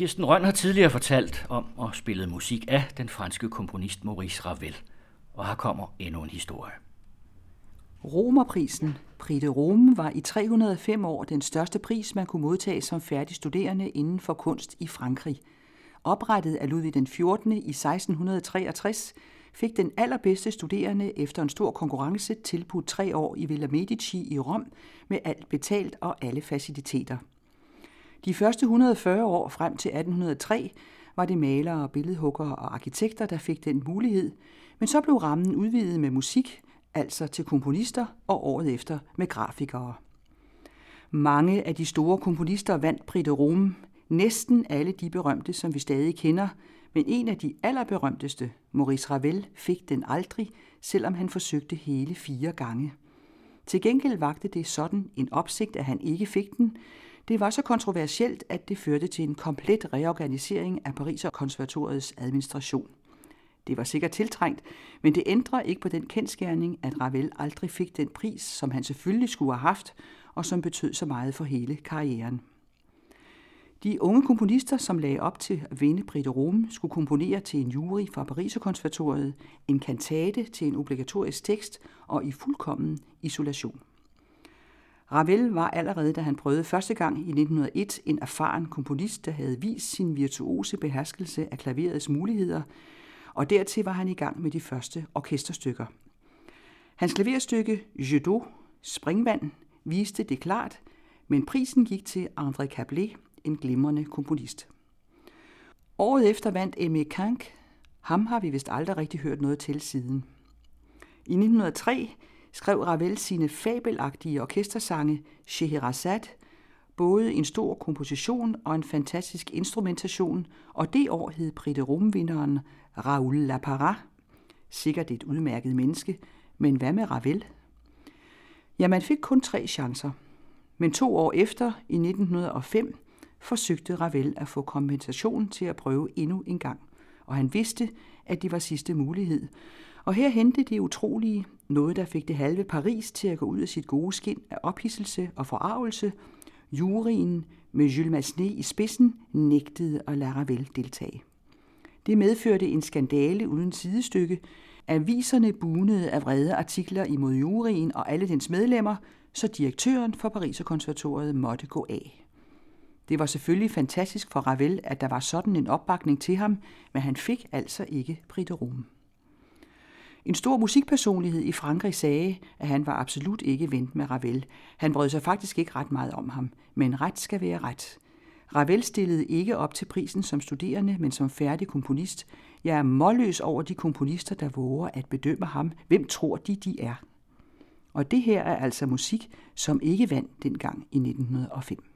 Kirsten Røn har tidligere fortalt om og spillet musik af den franske komponist Maurice Ravel. Og her kommer endnu en historie. Romerprisen, Prix de Rome, var i 305 år den største pris, man kunne modtage som færdig studerende inden for kunst i Frankrig. Oprettet af Ludvig den 14. i 1663, fik den allerbedste studerende efter en stor konkurrence tilbudt tre år i Villa Medici i Rom med alt betalt og alle faciliteter. De første 140 år frem til 1803 var det malere, billedhuggere og arkitekter, der fik den mulighed, men så blev rammen udvidet med musik, altså til komponister, og året efter med grafikere. Mange af de store komponister vandt Prix Rome, næsten alle de berømte, som vi stadig kender, men en af de allerberømteste, Maurice Ravel, fik den aldrig, selvom han forsøgte hele fire gange. Til gengæld vagte det sådan en opsigt, at han ikke fik den. Det var så kontroversielt, at det førte til en komplet reorganisering af Pariser konservatoriets administration. Det var sikkert tiltrængt, men det ændrer ikke på den kendskærning, at Ravel aldrig fik den pris, som han selvfølgelig skulle have haft, og som betød så meget for hele karrieren. De unge komponister, som lagde op til at vinde Prix de Rome, skulle komponere til en jury fra Pariserkonservatoriet, en kantate til en obligatorisk tekst og i fuldkommen isolation. Ravel var allerede, da han prøvede første gang i 1901, en erfaren komponist, der havde vist sin virtuose beherskelse af klaverets muligheder, og dertil var han i gang med de første orkesterstykker. Hans klaverstykke Judo, Springvand, viste det klart, men prisen gik til André Cablé, en glimrende komponist. Året efter vandt Aimé Kank. Ham har vi vist aldrig rigtig hørt noget til siden. I 1903 skrev Ravel sine fabelagtige orkestersange Scheherazade, både en stor komposition og en fantastisk instrumentation, og det år hed Prix de Rome-vinderen Raoul Lapara. Sikkert et udmærket menneske, men hvad med Ravel? Ja, man fik kun tre chancer. Men to år efter, i 1905, forsøgte Ravel at få kompensation til at prøve endnu en gang, og han vidste, at det var sidste mulighed. Og her hentede det utrolige, noget der fik det halve Paris til at gå ud af sit gode skin af ophidselse og forarvelse. Juryen med Jules Massenet i spidsen nægtede at lade Ravel deltage. Det medførte en skandale uden sidestykke. Aviserne bunede af vrede artikler imod juryen og alle dens medlemmer, så direktøren for Pariserkonservatoriet måtte gå af. Det var selvfølgelig fantastisk for Ravel, at der var sådan en opbakning til ham, men han fik altså ikke Prix de Rome. En stor musikpersonlighed i Frankrig sagde, at han var absolut ikke ven med Ravel. Han brød sig faktisk ikke ret meget om ham, men ret skal være ret. Ravel stillede ikke op til prisen som studerende, men som færdig komponist. Jeg er målløs over de komponister, der våger at bedømme ham. Hvem tror de, de er? Og det her er altså musik, som ikke vandt dengang i 1905.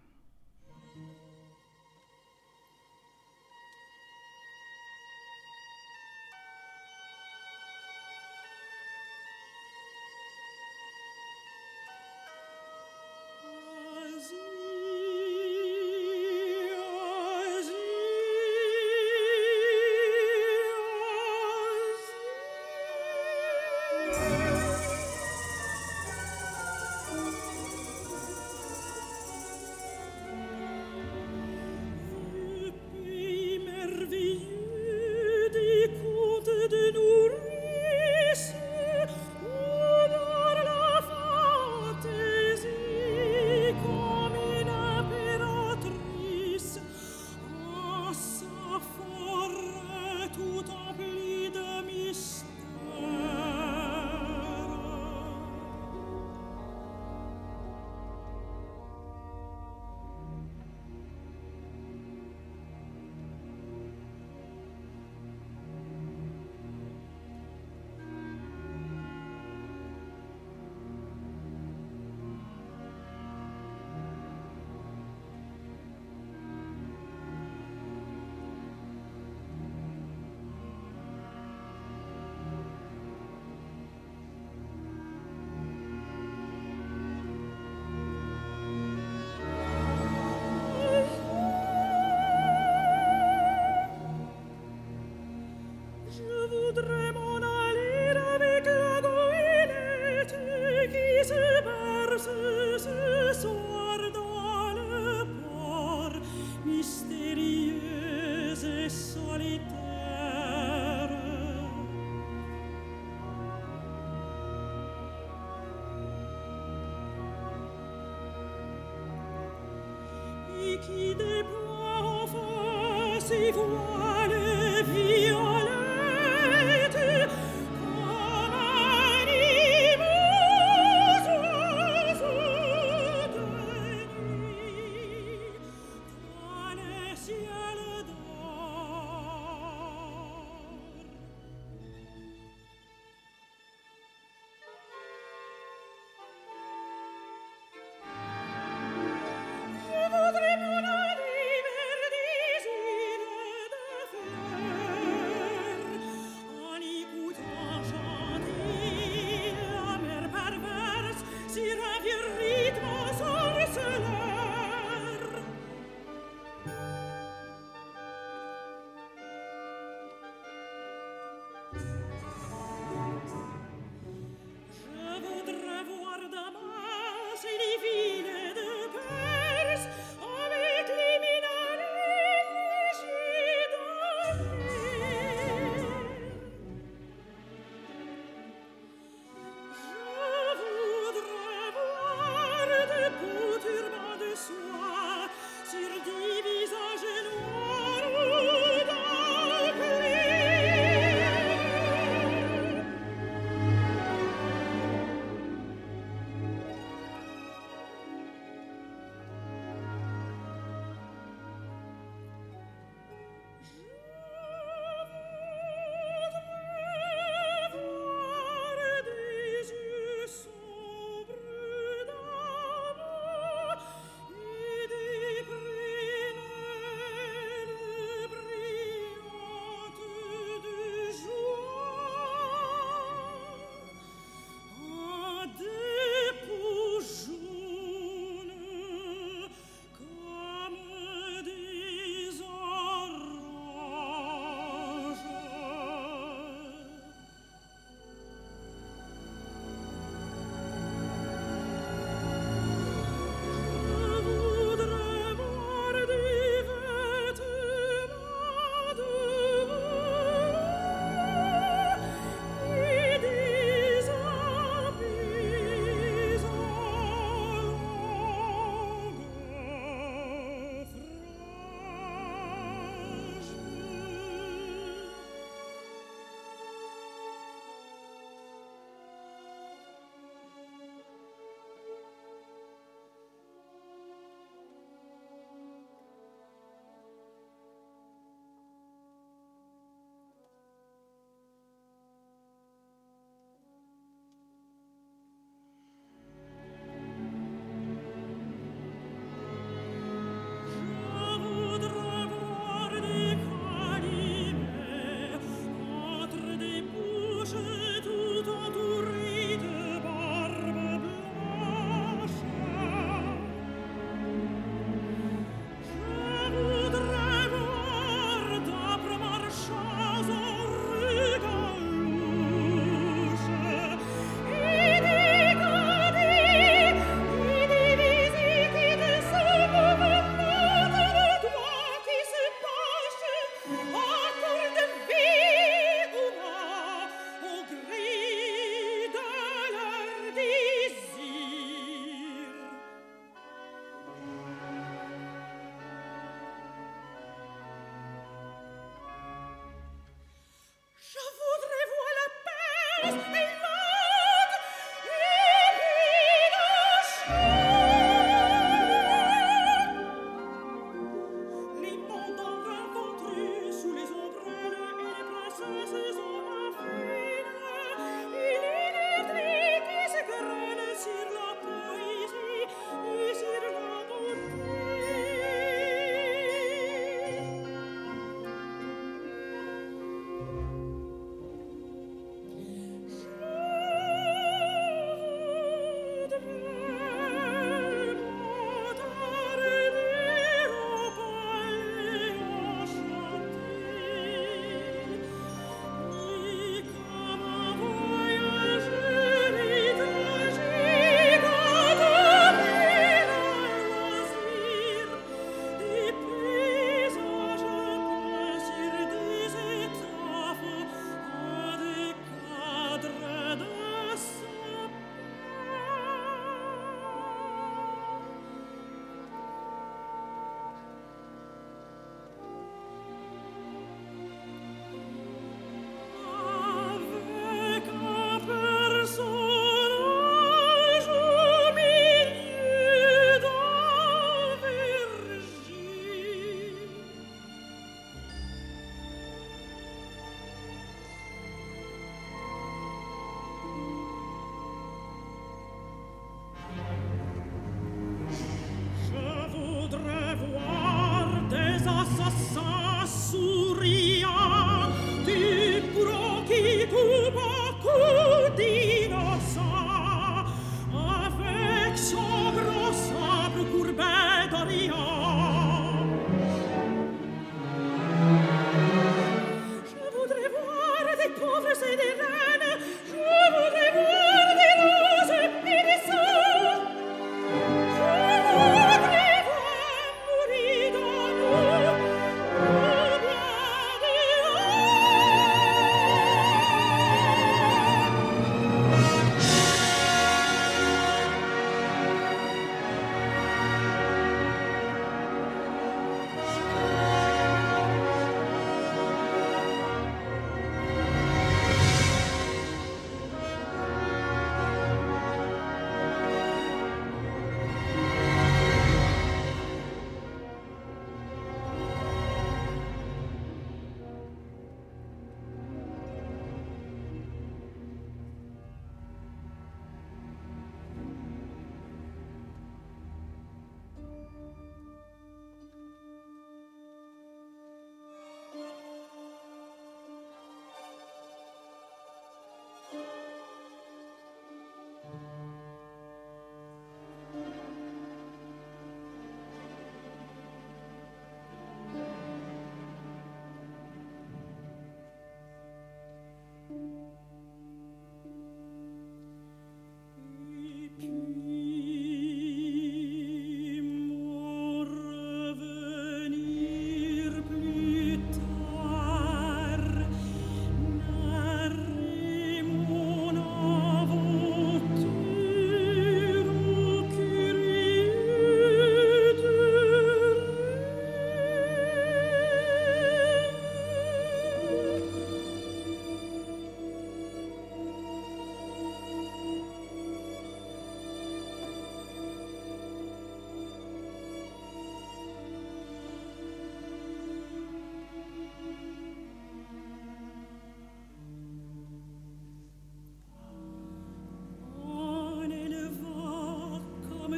qui des bois en face Please,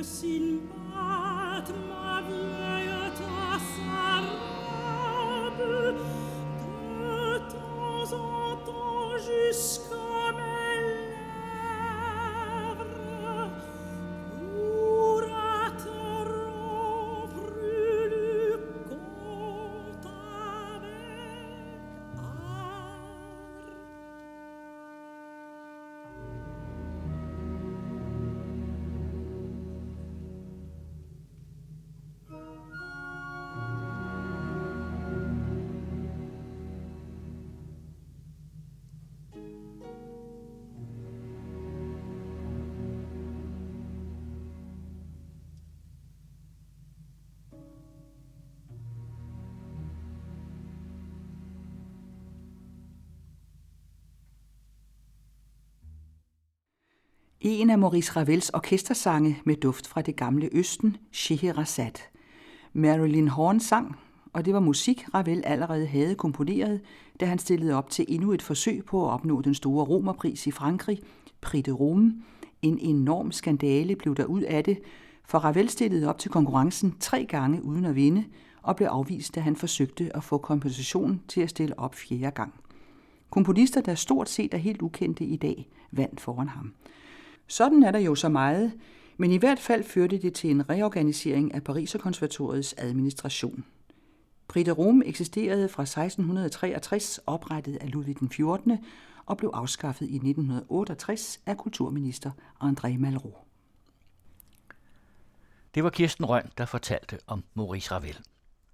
sin En af Maurice Ravels orkestersange med duft fra det gamle Østen, Scheherazade. Marilyn Horn sang, og det var musik, Ravel allerede havde komponeret, da han stillede op til endnu et forsøg på at opnå den store romerpris i Frankrig, Prix de Rome. En enorm skandale blev der ud af det, for Ravel stillede op til konkurrencen tre gange uden at vinde, og blev afvist, da han forsøgte at få kompensation til at stille op fjerde gang. Komponister, der stort set er helt ukendte i dag, vandt foran ham. Sådan er der jo så meget, men i hvert fald førte det til en reorganisering af Pariserkonservatoriets administration. Prix Rom eksisterede fra 1663, oprettet af Ludvig den 14. og blev afskaffet i 1968 af kulturminister André Malraux. Det var Kirsten Røn, der fortalte om Maurice Ravel.